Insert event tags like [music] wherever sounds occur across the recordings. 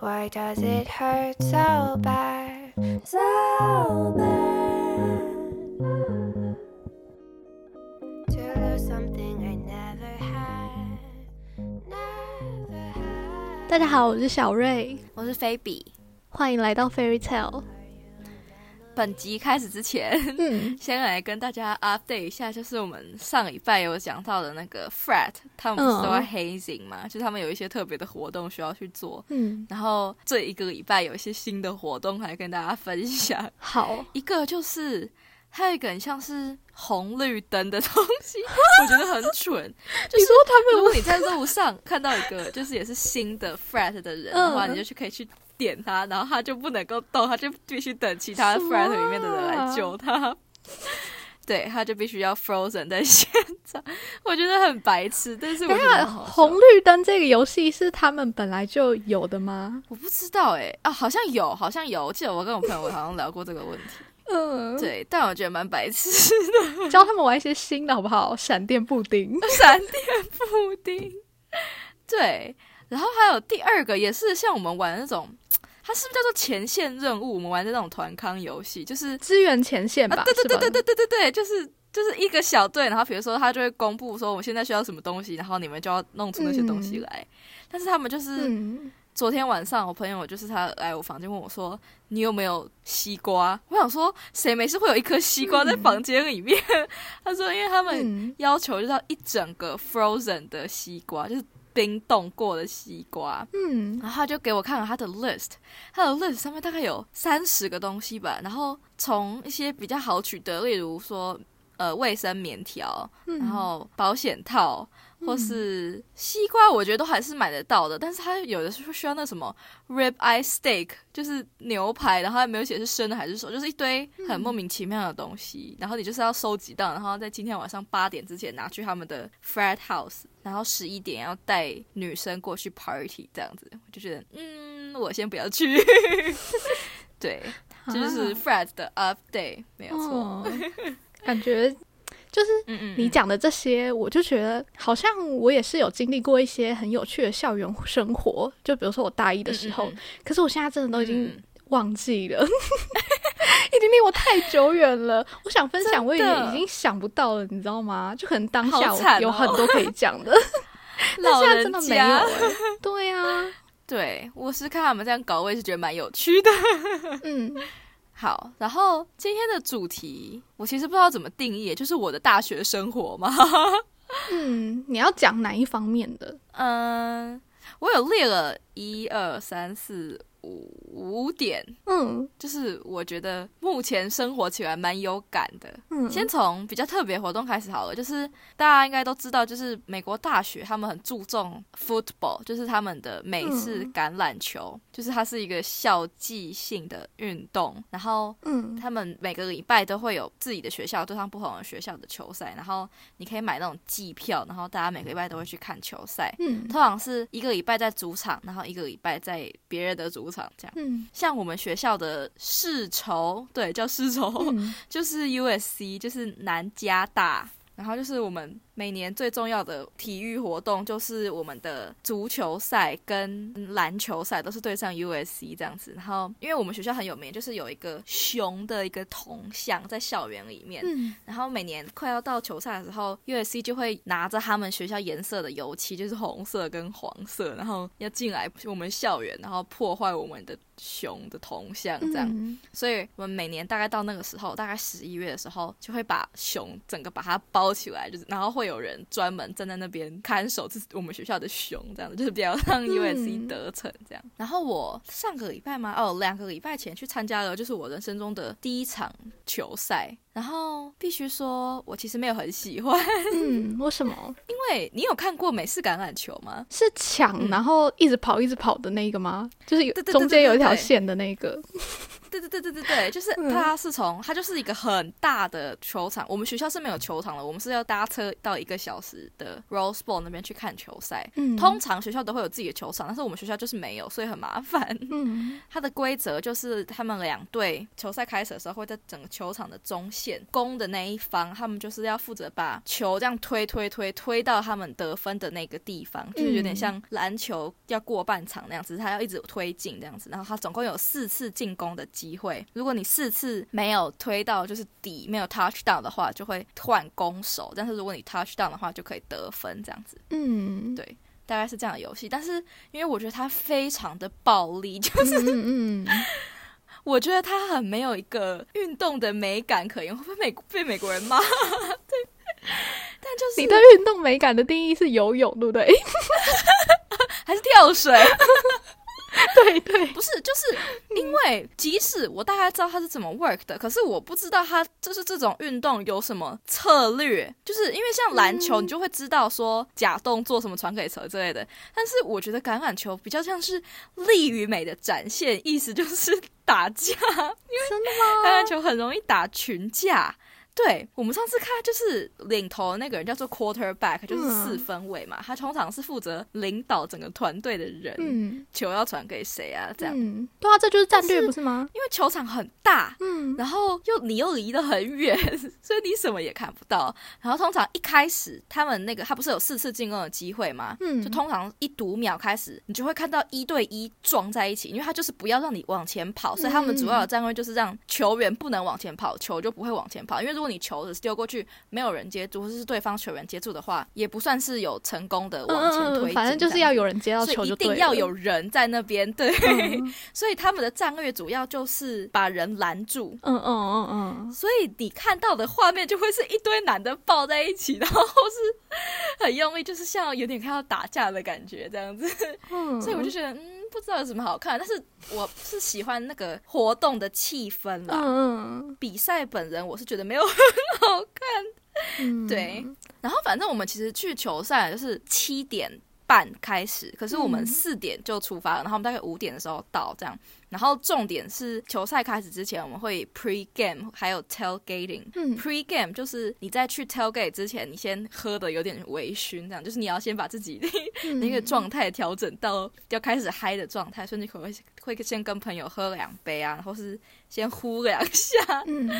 Why does it hurt so bad? So bad. To lose something I never had. Never had. 大家好，我是小瑞，我是菲比。欢迎来到 Fairy Tale。 本集开始之前，嗯，[laughs] 先来跟大家 update 一下，就是我们上礼拜有讲到的那个 frat，他们不是都在 hazing 嘛，就他们有一些特别的活动需要去做。嗯，然后这一个礼拜有一些新的活动，来跟大家分享。好，一个就是还有一个很像是红绿灯的东西，[laughs] 我觉得很蠢。你说他们如果你在路上看到一个就是也是新的 frat 的人的话，嗯你就去可以去点他，然后他就不能够动，他就必须等其他 friend 里面的人啊来救他。[laughs] 对，他就必须要 frozen 在现场，我觉得很白痴，但是我等一下，觉得很好笑红绿灯这个游戏是他们本来就有的吗？我不知道哎、啊，好像有，好像有，我记得我跟我朋友好像聊过这个问题，嗯，对，但我觉得蛮白痴的教他们玩一些新的好不好？闪电布丁，[laughs] 闪电布丁。对，然后还有第二个也是像我们玩那种，它是不是叫做前线任务？我们玩的那种团康游戏，就是支援前线吧？啊，对对对对对对对对，就是就是一个小队，然后比如说他就会公布说我们现在需要什么东西，然后你们就要弄出那些东西来。但是他们就是、嗯，昨天晚上，我朋友就是他来我房间问我说：“你有没有西瓜？”我想说，谁没事会有一颗西瓜在房间里面？[laughs] 他说，因为他们嗯要求就是要一整个 frozen 的西瓜，就是冰冻过的西瓜。嗯，然后他就给我看了他的 list，他的 list 上面大概有三十个东西吧。然后从一些比较好取得，例如说呃卫生棉条，嗯然后保险套，或是西瓜，我觉得都还是买得到的。但是它有的时候需要那什么 rib eye steak，就是牛排，然后还没有写是生的还是熟，就是一堆很莫名其妙的东西。然后你就是要收集到，然后在今天晚上八点之前拿去他们的 frat house，然后十一点要带女生过去 party 这样子。我就觉得，嗯，我先不要去。[laughs] 对，这就是 frat 的 update，没有错。哦感觉就是你讲的这些，我就觉得好像我也是有经历过一些很有趣的校园生活。就比如说我大一的时候，嗯嗯可是我现在真的都已经嗯忘记了，[laughs] 已经离我太久远了。我想分享，我也已经想不到了，你知道吗？就可能当下有很多可以讲的，[laughs] 但老人现在真的没有、家。欸。对啊，[laughs] 对我是看他们这样搞，我也是觉得蛮有趣的。嗯，好，然后今天的主题我其实不知道怎么定义，就是我的大学生活嘛。[laughs] 嗯，你要讲哪一方面的？嗯，我有列了一二三四五五点，嗯。就是我觉得目前生活起来蛮有感的。嗯，先从比较特别活动开始好了，就是大家应该都知道，就是美国大学他们很注重 football，就是他们的美式嗯橄榄球，就是它是一个校际性的运动，然后嗯。他们每个礼拜都会有自己的学校对上不同的学校的球赛，然后你可以买那种季票，然后大家每个礼拜都会去看球赛。嗯。通常是一个礼拜在主场，然后一个礼拜在别人的主场，这样。嗯像我们学校的世仇，对，叫世仇，嗯就是 USC，就是南加大。然后就是我们每年最重要的体育活动，就是我们的足球赛跟篮球赛都是对上 USC 这样子。然后因为我们学校很有名，就是有一个熊的一个铜像在校园里面。嗯然后每年快要到球赛的时候，USC 就会拿着他们学校颜色的油漆，就是红色跟黄色，然后要进来我们校园，然后破坏我们的熊的铜像这样。嗯所以我们每年大概到那个时候，大概十一月的时候，就会把熊整个把它包起来，就是然后会有人专门站在那边看守，这是我们学校的熊，这样子就是不要让 USC 得逞这样。然后我上个礼拜吗？哦，两个礼拜前去参加了，就是我人生中的第一场球赛。然后必须说，我其实没有很喜欢，嗯，为什么？[laughs] 因为你有看过美式橄榄球吗？是抢，嗯然后一直跑一直跑的那个吗？就是有中间有一条线的那个。对对对对对对，就是嗯它是从它就是一个很大的球场，我们学校是没有球场的，我们是要搭车到一个小时的 Rose Bowl 那边去看球赛。嗯通常学校都会有自己的球场，但是我们学校就是没有，所以很麻烦。嗯它的规则就是他们两队球赛开始的时候会在整个球场的中线攻的那一方，他们就是要负责把球这样推推推推到他们得分的那个地方，就是有点像篮球要过半场那样子，他要一直推进这样子。然后他总共有四次进攻的机会，如果你四次没有推到就是底没有 touch down 的话，就会换攻守；但是如果你 touch down 的话，就可以得分这样子。嗯，对大概是这样的游戏，但是因为我觉得它非常的暴力，[laughs] 就是嗯嗯，[laughs] 我觉得它很没有一个运动的美感可言，会不会美被美国人骂？[laughs] 对，但就是你对运动美感的定义是游泳，对不对？还是跳水，对对，不是，就是因为即使我大概知道它是怎么 work 的，可是我不知道它就是这种运动有什么策略，就是因为像篮球，你就会知道说假动作什么传给球之类的，但是我觉得橄榄球比较像是力与美的展现，意思就是打架，真的吗？橄榄球很容易打群架。对我们上次看，就是领头的那个人叫做 quarterback，就是四分卫嘛，他通常是负责领导整个团队的人。嗯球要传给谁啊？这样，嗯，对啊，这就是战略，不是吗？因为球场很大，嗯然后又你又离得很远，所以你什么也看不到。然后通常一开始他们那个他不是有四次进攻的机会吗？嗯就通常一读秒开始，你就会看到一对一撞在一起，因为他就是不要让你往前跑，所以他们主要的战略就是让球员不能往前跑，球就不会往前跑。因为如果你球只是丢过去，没有人接住，或者是对方球员接住的话，也不算是有成功的往前推进、嗯嗯，反正就是要有人接到球就对了定要有人在那边，对，嗯。[laughs] 所以他们的战略主要就是把人拦住，嗯嗯嗯嗯，所以你看到的画面就会是一堆男的抱在一起，然后是很用力，就是像有点看到打架的感觉这样子。嗯。所以我就觉得，嗯，不知道有什么好看，但是我是喜欢那个活动的气氛啦。嗯比赛本人我是觉得没有很好看，嗯，对。然后反正我们其实去球赛就是七点半开始，可是我们嗯四点就出发了，然后我们大概五点的时候到这样。然后重点是球赛开始之前，我们会 pre game 还有 tailgating。嗯 pre game 就是你在去 tailgate 之前，你先喝的有点微醺，这样就是你要先把自己嗯 [laughs] 那个状态调整到要开始嗨的状态，所以你可能会会先跟朋友喝两杯啊，或是先呼两下，嗯。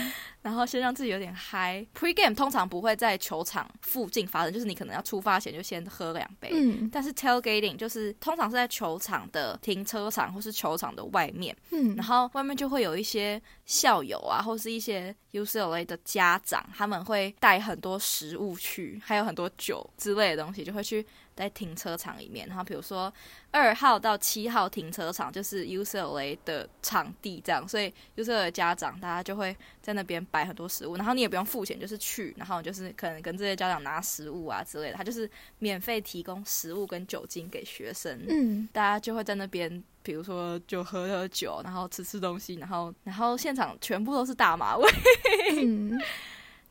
然后先让自己有点嗨。pre game 通常不会在球场附近发生，就是你可能要出发前就先喝两杯。嗯。但是 tailgating 就是通常是在球场的停车场或是球场的外面，嗯。然后外面就会有一些校友啊，或是一些 UCLA 的家长，他们会带很多食物去，还有很多酒之类的东西，就会去在停车场里面。然后比如说二号到七号停车场就是 UCLA 的场地，这样，所以 UCLA 的家长大家就会在那边摆很多食物，然后你也不用付钱，就是去，然后就是可能跟这些家长拿食物啊之类的，他就是免费提供食物跟酒精给学生。嗯大家就会在那边，比如说就喝喝酒，然后吃吃东西，然后然后现场全部都是大马味，嗯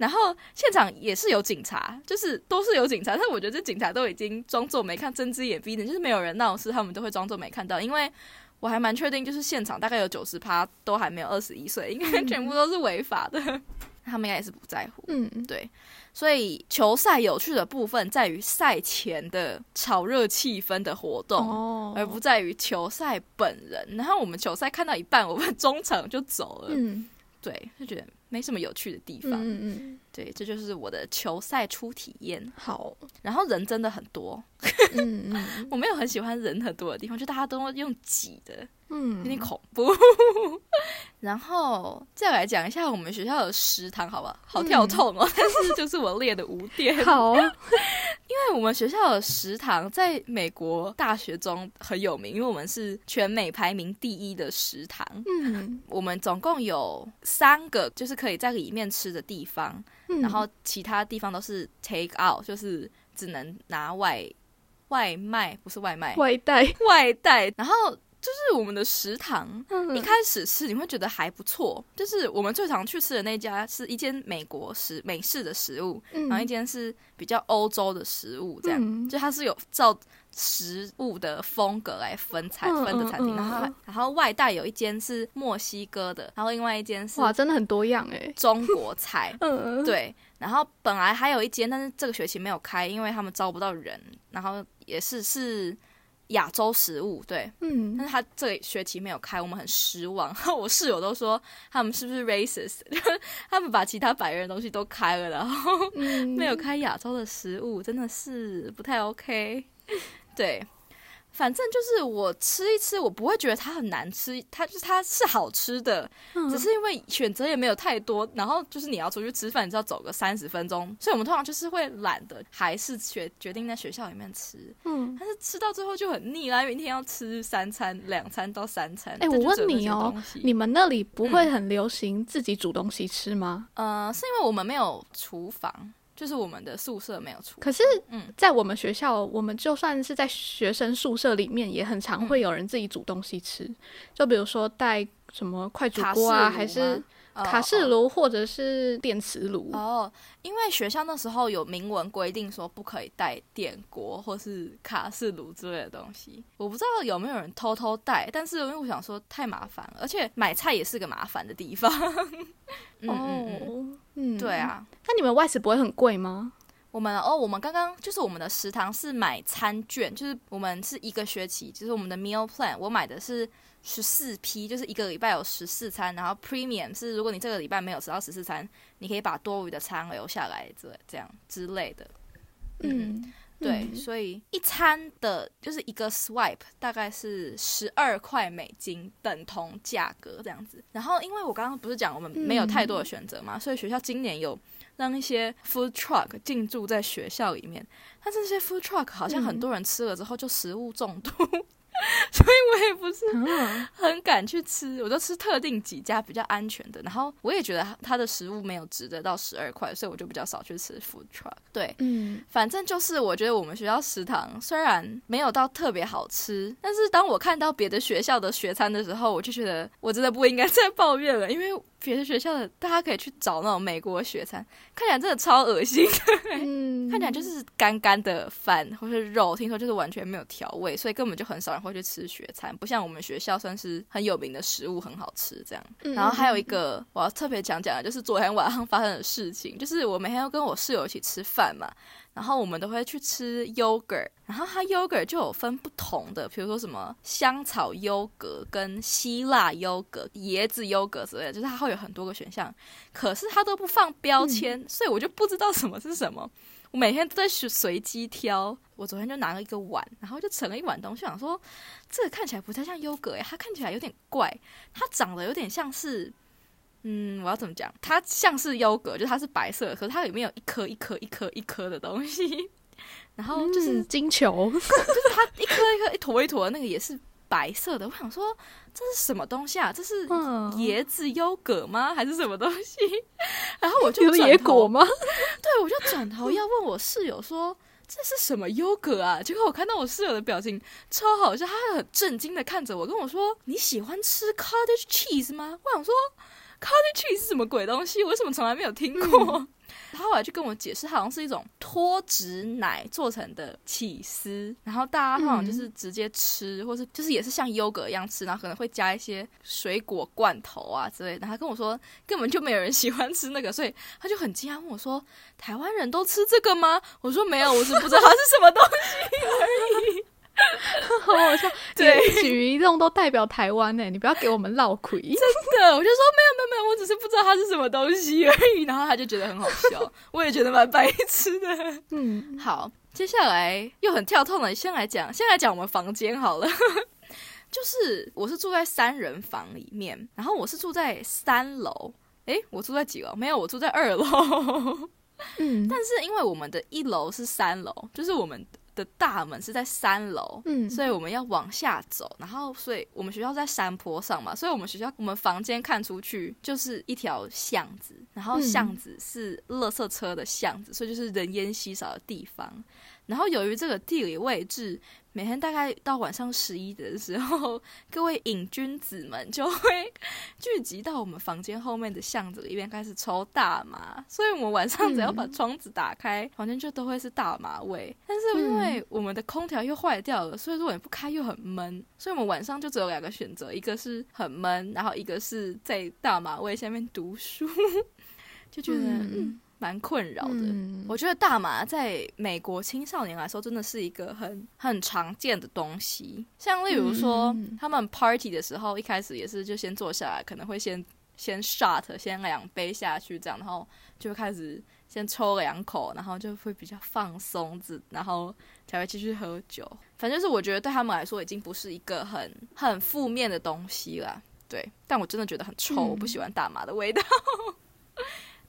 然后现场也是有警察，就是都是有警察，但是我觉得这警察都已经装作没看，睁只眼闭眼，就是没有人闹事，他们都会装作没看到，因为。我还蛮确定，就是现场大概有九十趴都还没有二十一岁，应该全部都是违法的，[laughs] 他们应该也是不在乎。嗯。对，所以球赛有趣的部分在于赛前的炒热气氛的活动，哦，而不在于球赛本人。然后我们球赛看到一半，我们中场就走了，嗯。对，就觉得没什么有趣的地方。对，这就是我的球赛初体验。好，然后人真的很多，嗯嗯 [laughs] 我没有很喜欢人很多的地方，就大家都用挤的，嗯有点嗯，恐怖。然后再来讲一下我们学校的食堂，好不好？好跳痛哦，但是就是我列的五点。好，[laughs] 因为我们学校的食堂在美国大学中很有名，因为我们是全美排名第一的食堂。嗯我们总共有三个，就是可以在里面吃的地方，嗯，然后其他地方都是 take out，就是只能拿外外卖，不是外卖，外带，外带。然后就是我们的食堂，嗯。一开始吃你会觉得还不错，就是我们最常去吃的那家是一间美国食美式的食物，然后一间是比较欧洲的食物，这样，嗯。就它是有照食物的风格来分餐嗯分的餐厅，然后然后外带有一间是墨西哥的，然后另外一间是哇，真的很多样哎。中国菜，[laughs] 嗯，对，然后本来还有一间，但是这个学期没有开，因为他们招不到人，然后也是是亚洲食物，对，嗯但是他这个学期没有开，我们很失望。我室友都说他们是不是 racist，[laughs] 他们把其他白人的东西都开了，然后嗯，没有开亚洲的食物，真的是不太 OK。对，反正就是我吃一吃，我不会觉得它很难吃，它就是它是好吃的，嗯只是因为选择也没有太多，然后就是你要出去吃饭，你就要走个三十分钟，所以我们通常就是会懒得，还是决决定在学校里面吃。嗯，但是吃到最后就很腻啦，因为一天要吃三餐、两餐到三餐。哎，我问你哦，你们那里不会很流行自己煮东西吃吗？呃，是因为我们没有厨房，就是我们的宿舍没有厨。可是嗯，在我们学校，我们就算是在学生宿舍里面，也很嗯常会有人自己煮东西吃。就比如说带什么快煮锅啊，还是吗卡式炉，或者是电磁炉。哦，因为学校那时候有明文规定说不可以带电锅或是卡式炉之类的东西。我不知道有没有人偷偷带，但是因为我想说太麻烦了，而且买菜也是个麻烦的地方。嗯 [laughs] 嗯嗯，哦，嗯，对。啊。那你们外食不会很贵吗？我们哦，我们刚刚就是我们的食堂是买餐券，就是我们是一个学期，就是我们的 meal plan，我买的是十四批，就是一个礼拜有十四餐，然后 premium 是如果你这个礼拜没有吃到十四餐，你可以把多余的餐留下来，这这样之类的。嗯，对，嗯所以一餐的就是一个 swipe 大概是十二块美金，等同价格这样子。然后因为我刚刚不是讲我们没有太多的选择嘛，所以学校今年有让一些 food truck 进驻在学校里面，但是这些 food truck 好像很多人吃了之后就食物中毒。[laughs] 所以我也不是嗯很敢去吃，我就吃特定几家比较安全的。然后我也觉得它的食物没有值得到十二块，所以我就比较少去吃 food truck。对，嗯，反正就是，我觉得我们学校食堂虽然没有到特别好吃，但是当我看到别的学校的学餐的时候，我就觉得我真的不应该再抱怨了，因为别的学校的大家可以去找那种美国学餐，看起来真的超恶心，[laughs] 嗯，看起来就是干干的饭或是肉，听说就是完全没有调味，所以根本就很少人会去吃学餐，不像我们学校算是很有名的食物很好吃这样。嗯然后还有一个我要特别讲讲的，就是昨天晚上发生的事情，就是我每天要跟我室友一起吃饭嘛，然后我们都会去吃 yogurt，然后它 yogurt 就有分不同的，比如说什么香草优格跟希腊优格、椰子优格之类的，就是它会有很多个选项，可是它都不放标签，所以我就不知道什么是什么。我每天都在随随机挑，我昨天就拿了一个碗，然后就盛了一碗东西，想说这个看起来不太像优格诶，它看起来有点怪，它长得有点像是，嗯，我要怎么讲？它像是优格，就是它是白色的，可是它里面有一颗一颗一颗一颗的东西，然后就是嗯金球，[laughs] 就是它一颗一颗一坨一坨的那个也是白色的。我想说这是什么东西啊？这是嗯椰子优格吗？还是什么东西？[laughs] 然后我就有野果吗？对，我就转头要问我室友说这是什么优格啊？结果我看到我室友的表情超好笑，他很震惊的看着我，跟我说：“你喜欢吃 cottage cheese 吗？”我想说 cottage cheese 是什么鬼东西？我为什么从来没有听过？他后来就跟我解释，它好像是一种脱脂奶做成的起司，然后大家好像就是直接吃，或是就是也是像优格一样吃，然后可能会加一些水果罐头啊之类的。他跟我说根本就没有人喜欢吃那个，所以他就很惊讶问我说：“台湾人都吃这个吗？”我说：“没有，我是不知道它是什么东西。好好笑，[laughs] 对举一动都代表台湾呢，你不要给我们闹亏。[laughs] 对，我就说没有没有没有，我只是不知道它是什么东西而已。然后他就觉得很好笑，[laughs] 我也觉得蛮白痴的。嗯，好，接下来又很跳痛了，先来讲，先来讲我们房间好了。就是我是住在三人房里面，然后我是住在三楼。诶，我住在几楼？没有，我住在二楼。嗯，但是因为我们的一楼是三楼，就是我们的大门是在三楼，嗯所以我们要往下走。然后，所以我们学校在山坡上嘛，所以我们学校我们房间看出去就是一条巷子，然后嗯巷子是垃圾车的巷子，所以就是人烟稀少的地方。然后由于这个地理位置，每天大概到晚上十一点的时候，各位瘾君子们就会聚集到我们房间后面的巷子里面开始抽大麻。所以我们晚上只要把窗子打开，房间就都会是大麻味。但是因为我们的空调又坏掉了，所以如果你不开又很闷，所以我们晚上就只有两个选择：一个是很闷，然后一个是在大麻味下面读书，[laughs] 就觉得嗯蛮困扰的。嗯我觉得大麻在美国青少年来说，真的是一个很很常见的东西。像例如说，嗯他们 party 的时候，一开始也是就先坐下来，可能会先先 shot，先两杯下去，这样，然后就开始先抽两口，然后就会比较放松子，然后才会继续喝酒。反正就是我觉得对他们来说，已经不是一个很很负面的东西了。对，但我真的觉得很臭，嗯我不喜欢大麻的味道。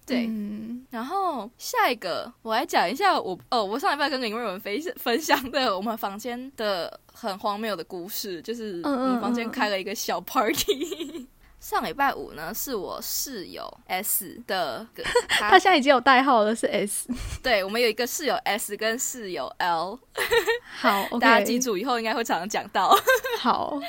对，嗯然后下一个，我来讲一下我哦，我上礼拜跟林瑞文分享分享的我们房间的很荒谬的故事，就是我们房间嗯开了一个小 party。[laughs] 上礼拜五呢，是我室友 S 的，[laughs] 他现在已经有代号了，是 S。[laughs] 对我们有一个室友 S 跟室友 L，好大家记住以后应该会常常讲到。好，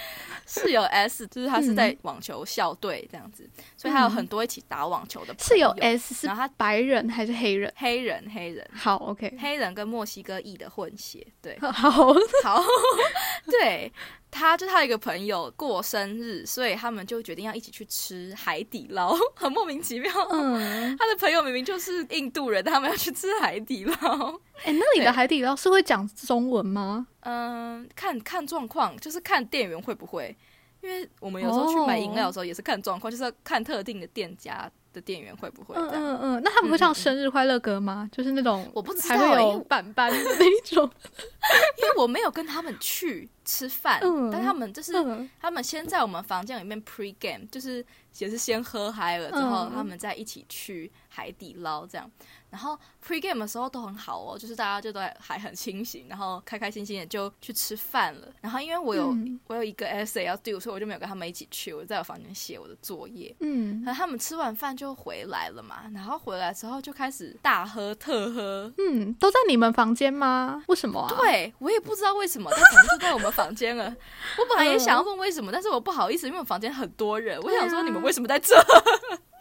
室友 S 就是他是在网球校队这样子，所以他有很多一起打网球的朋友室友 S 是然后他白人还是黑人？黑人黑人好，OK，黑人跟墨西哥裔的混血，对。[laughs] 好，好，[laughs] 对他就他有一个朋友过生日，所以他们就决定要一起去吃海底捞，很莫名其妙。嗯，[laughs] 他的朋友明明就是印度人，他们要去吃海底捞。哎，那里的海底捞是会讲中文吗？嗯，看看状况，就是看店员会不会，因为我们有时候去买饮料的时候也是看状况，就是要看特定的店家的店员会不会嗯这样。嗯嗯，那他们会唱生日快乐歌吗？就是那种我不知道还会有欸因为板板的那种。[laughs] 因为我没有跟他们去吃饭，嗯但他们就是嗯他们先在我们房间里面 pre game，就是也是先喝嗨了之后，嗯他们再一起去海底捞这样。然后 pre game 的时候都很好哦，就是大家就都还很清醒，然后开开心心的就去吃饭了。然后因为我有、嗯我有一个 essay 要 do，所以我就没有跟他们一起去，我在我房间写我的作业。嗯然后他们吃完饭就回来了嘛，然后回来之后就开始大喝特喝，嗯，都在你们房间吗？为什么啊？，对我也不知道为什么，他可能就在我们房间了。[laughs] 我本来也想要问为什么，但是我不好意思，因为我房间很多人，我想说你们为什么在这？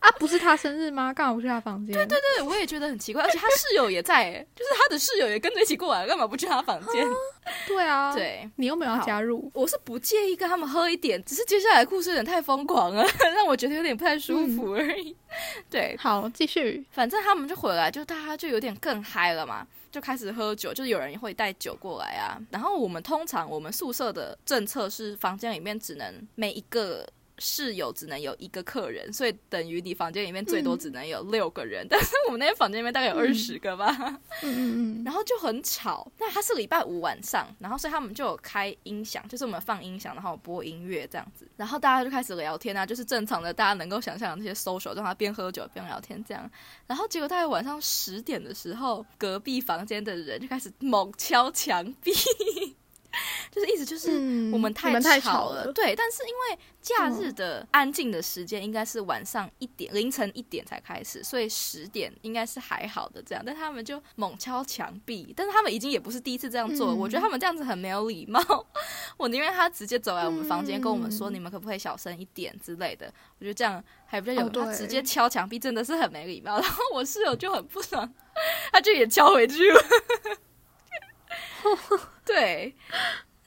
啊，不是他生日吗？干嘛不去他房间？对对对，我也觉得很奇怪，而且他室友也在，欸就是他的室友也跟着一起过来，干嘛不去他房间？对啊，，对。你又没有要加入，我是不介意跟他们喝一点，只是接下来故事有点太疯狂了，[laughs] 让我觉得有点不太舒服而已。对，好，继续。反正他们就回来，就大家就有点更嗨了嘛，就开始喝酒，就是有人会带酒过来啊。然后我们通常我们宿舍的政策是，房间里面只能每一个。室友只能有一个客人，所以等于你房间里面最多只能有六个人，但是我们那间房间里面大概有二十个吧。嗯嗯嗯，然后就很吵。那他是礼拜五晚上，然后所以他们就有开音响，就是我们放音响，然后播音乐这样子，然后大家就开始聊天啊，就是正常的大家能够想象的那些 social，让他边喝酒边聊天这样。然后结果大概晚上十点的时候，隔壁房间的人就开始猛敲墙壁。就是意思就是嗯我们太吵吵了对，但是因为假日的安静的时间应该是晚上一点、凌晨一点才开始，所以十点应该是还好的这样。但他们就猛敲墙壁，但是他们已经也不是第一次这样做我觉得他们这样子很没有礼貌。[laughs] 我宁愿他直接走来我们房间跟我们说，嗯你们可不可以小声一点之类的。我觉得这样还比较有。他直接敲墙壁真的是很没礼貌，然后我室友就很不爽，他就也敲回去了。[laughs] [laughs] 对，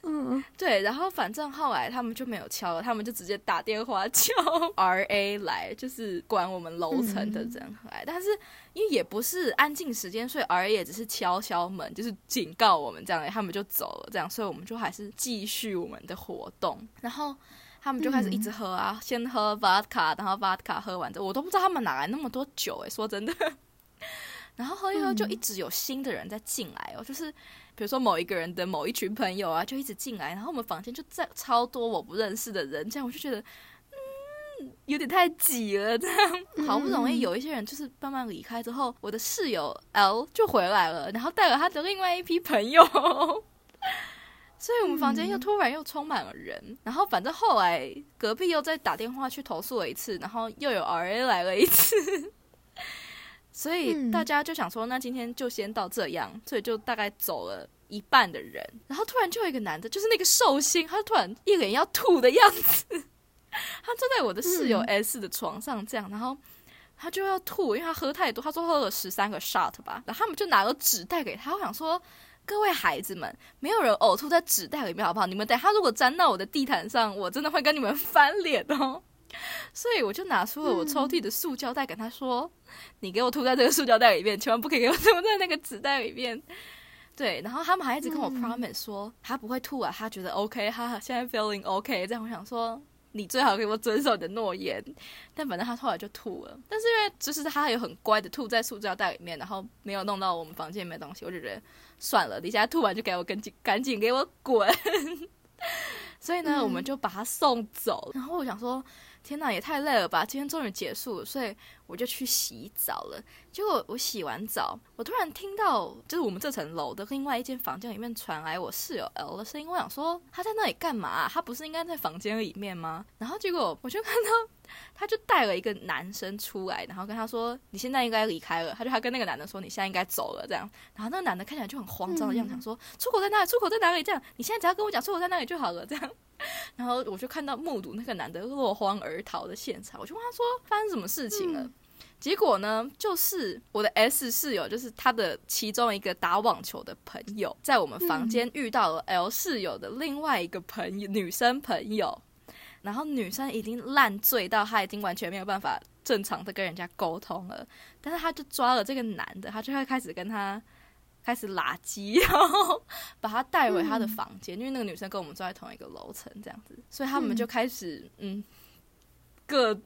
嗯，对，然后反正后来他们就没有敲了，他们就直接打电话叫 [laughs] R A 来，就是管我们楼层的人来。但是因为也不是安静时间，所以 R A 也只是敲敲门，就是警告我们这样，他们就走了。这样，所以我们就还是继续我们的活动。然后他们就开始一直喝啊，先喝 vodka，然后 vodka 喝完之后，我都不知道他们哪来那么多酒诶、说真的。然后喝一喝，就一直有新的人在进来哦，就是比如说某一个人的某一群朋友啊，就一直进来，然后我们房间就在超多我不认识的人，这样我就觉得，嗯，有点太挤了。这样 [laughs] 好不容易有一些人就是慢慢离开之后，我的室友 L 就回来了，然后带了他的另外一批朋友。[laughs] 所以我们房间又突然又充满了人，然后反正后来隔壁又再打电话去投诉了一次，然后又有 RA 来了一次，所以嗯大家就想说，那今天就先到这样，所以就大概走了一半的人，然后突然就有一个男的，就是那个寿星，他突然一脸要吐的样子，[laughs] 他坐在我的室友嗯 S 的床上这样，然后。他就要吐，因为他喝太多，他说喝了十三个 shot 吧，然后他们就拿了纸袋给他。我想说，各位孩子们，没有人呕吐在纸袋里面好不好？你们等一下如果沾到我的地毯上，我真的会跟你们翻脸哦。[laughs] 所以我就拿出了我抽屉的塑胶袋，跟他说：“你给我吐在这个塑胶袋里面，千万不可以给我吐在那个纸袋里面。”对，然后他们还一直跟我嗯 promise 说、他不会吐啊，他觉得 OK，他现在 feeling OK。这样我想说，你最好给我遵守你的诺言。但反正他后来就吐了，但是因为就是他有很乖的吐在塑胶袋里面，然后没有弄到我们房间里面的东西，我就觉得算了，你现在吐完就给我赶紧赶紧给我滚。[laughs] 所以呢，嗯我们就把他送走。然后我想说，天哪，也太累了吧！今天终于结束了，所以我就去洗澡了。结果我洗完澡，我突然听到就是我们这层楼的另外一间房间里面传来我室友 L 的声音。我想说他在那里干嘛啊、他不是应该在房间里面吗？然后结果我就看到他就带了一个男生出来，然后跟他说：“你现在应该离开了。”他就他跟那个男的说：“你现在应该走了。”这样，然后那个男的看起来就很慌张的样子，嗯想说：“出口在哪里？出口在哪里？”这样，你现在只要跟我讲出口在哪里就好了。这样，[laughs] 然后我就看到目睹那个男的落荒而逃的现场，我就问他说：“发生什么事情了？”嗯结果呢，就是我的 S 室友，就是他的其中一个打网球的朋友，在我们房间遇到了 L 室友的另外一个朋友，女生朋友。然后女生已经烂醉到，她已经完全没有办法正常的跟人家沟通了。但是她就抓了这个男的，她就会开始跟他开始拉鸡，然后把他带回他的房间，因为那个女生跟我们住在同一个楼层，这样子，所以他们就开始嗯。各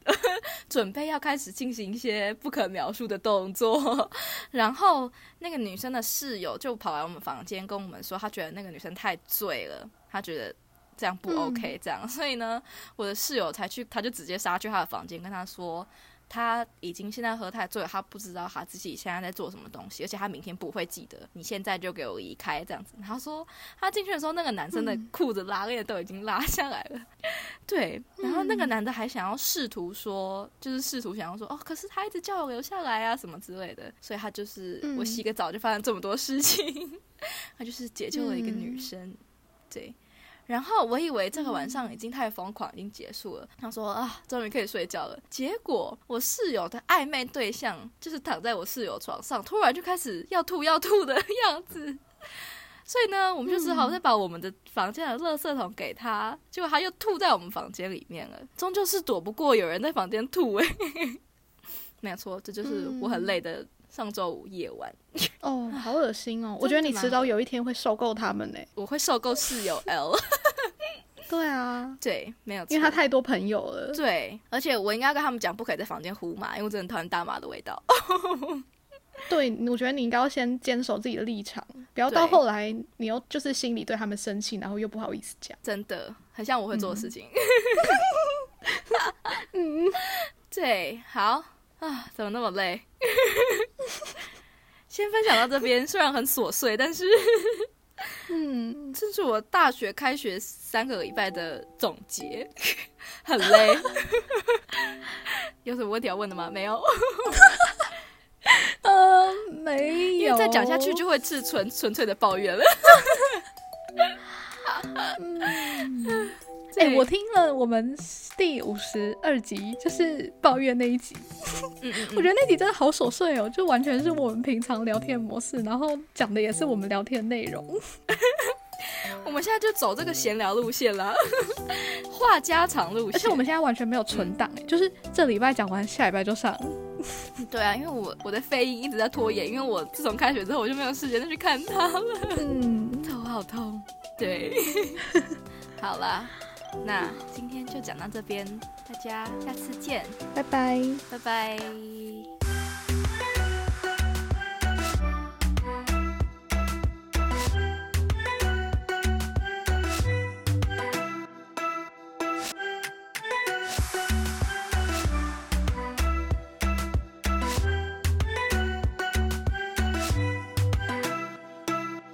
准备要开始进行一些不可描述的动作，然后那个女生的室友就跑来我们房间跟我们说，她觉得那个女生太醉了，她觉得这样不 OK，、这样，所以呢，我的室友才去，他就直接杀去她的房间，跟她说。他已经现在喝太醉了，他不知道他自己现在在做什么东西，而且他明天不会记得。你现在就给我离开，这样子。他说他进去的时候，那个男生的裤子拉链都已经拉下来了，[laughs] 对。然后那个男的还想要试图说，就是试图想要说，哦，可是他一直叫我留下来啊，什么之类的。所以他就是、嗯我洗个澡就发生这么多事情，[laughs] 他就是解救了一个女生，对。然后我以为这个晚上已经太疯狂，已经结束了。他说啊，终于可以睡觉了。结果我室友的暧昧对象就是躺在我室友床上，突然就开始要吐要吐的样子。[laughs] 所以呢，我们就只好再把我们的房间的垃圾桶给他，结果他又吐在我们房间里面了。终究是躲不过有人在房间吐诶、[laughs] 没有错，这就是我很累的上周五夜晚。[laughs] 哦，好恶心哦！[laughs] 我觉得你迟早有一天会受够他们呢。我会受够室友 L，[laughs] 对啊，对，没有，因为他太多朋友了。对，而且我应该跟他们讲，不可以在房间呼麻，因为我真的很讨厌大麻的味道。对，我觉得你应该要先坚守自己的立场，不要到对后来你又就是心里对他们生气，然后又不好意思讲。真的很像我会做的事情。嗯，对，好啊，怎么那么累？先分享到这边，虽然很琐碎，但是 [laughs] 嗯，这是我大学开学三个礼拜的总结，很累。[laughs] 有什么问题要问的吗？没有，[laughs] 呃，没有，因为再讲下去就会是纯纯粹的抱怨了。哎、对。我听了我们第五十二集，就是抱怨那一集，嗯嗯我觉得那集真的好琐碎哦，就完全是我们平常聊天模式，然后讲的也是我们聊天内容。我们现在就走这个闲聊路线啦，[laughs] 话家常路线。而且我们现在完全没有存档，哎，就是这礼拜讲完，下礼拜就上。对啊，因为我我的肺音一直在拖延，因为我自从开学之后我就没有时间再去看它了，嗯，头好痛。对，[laughs] 好啦，那今天就讲到这边，大家下次见，拜拜。拜拜。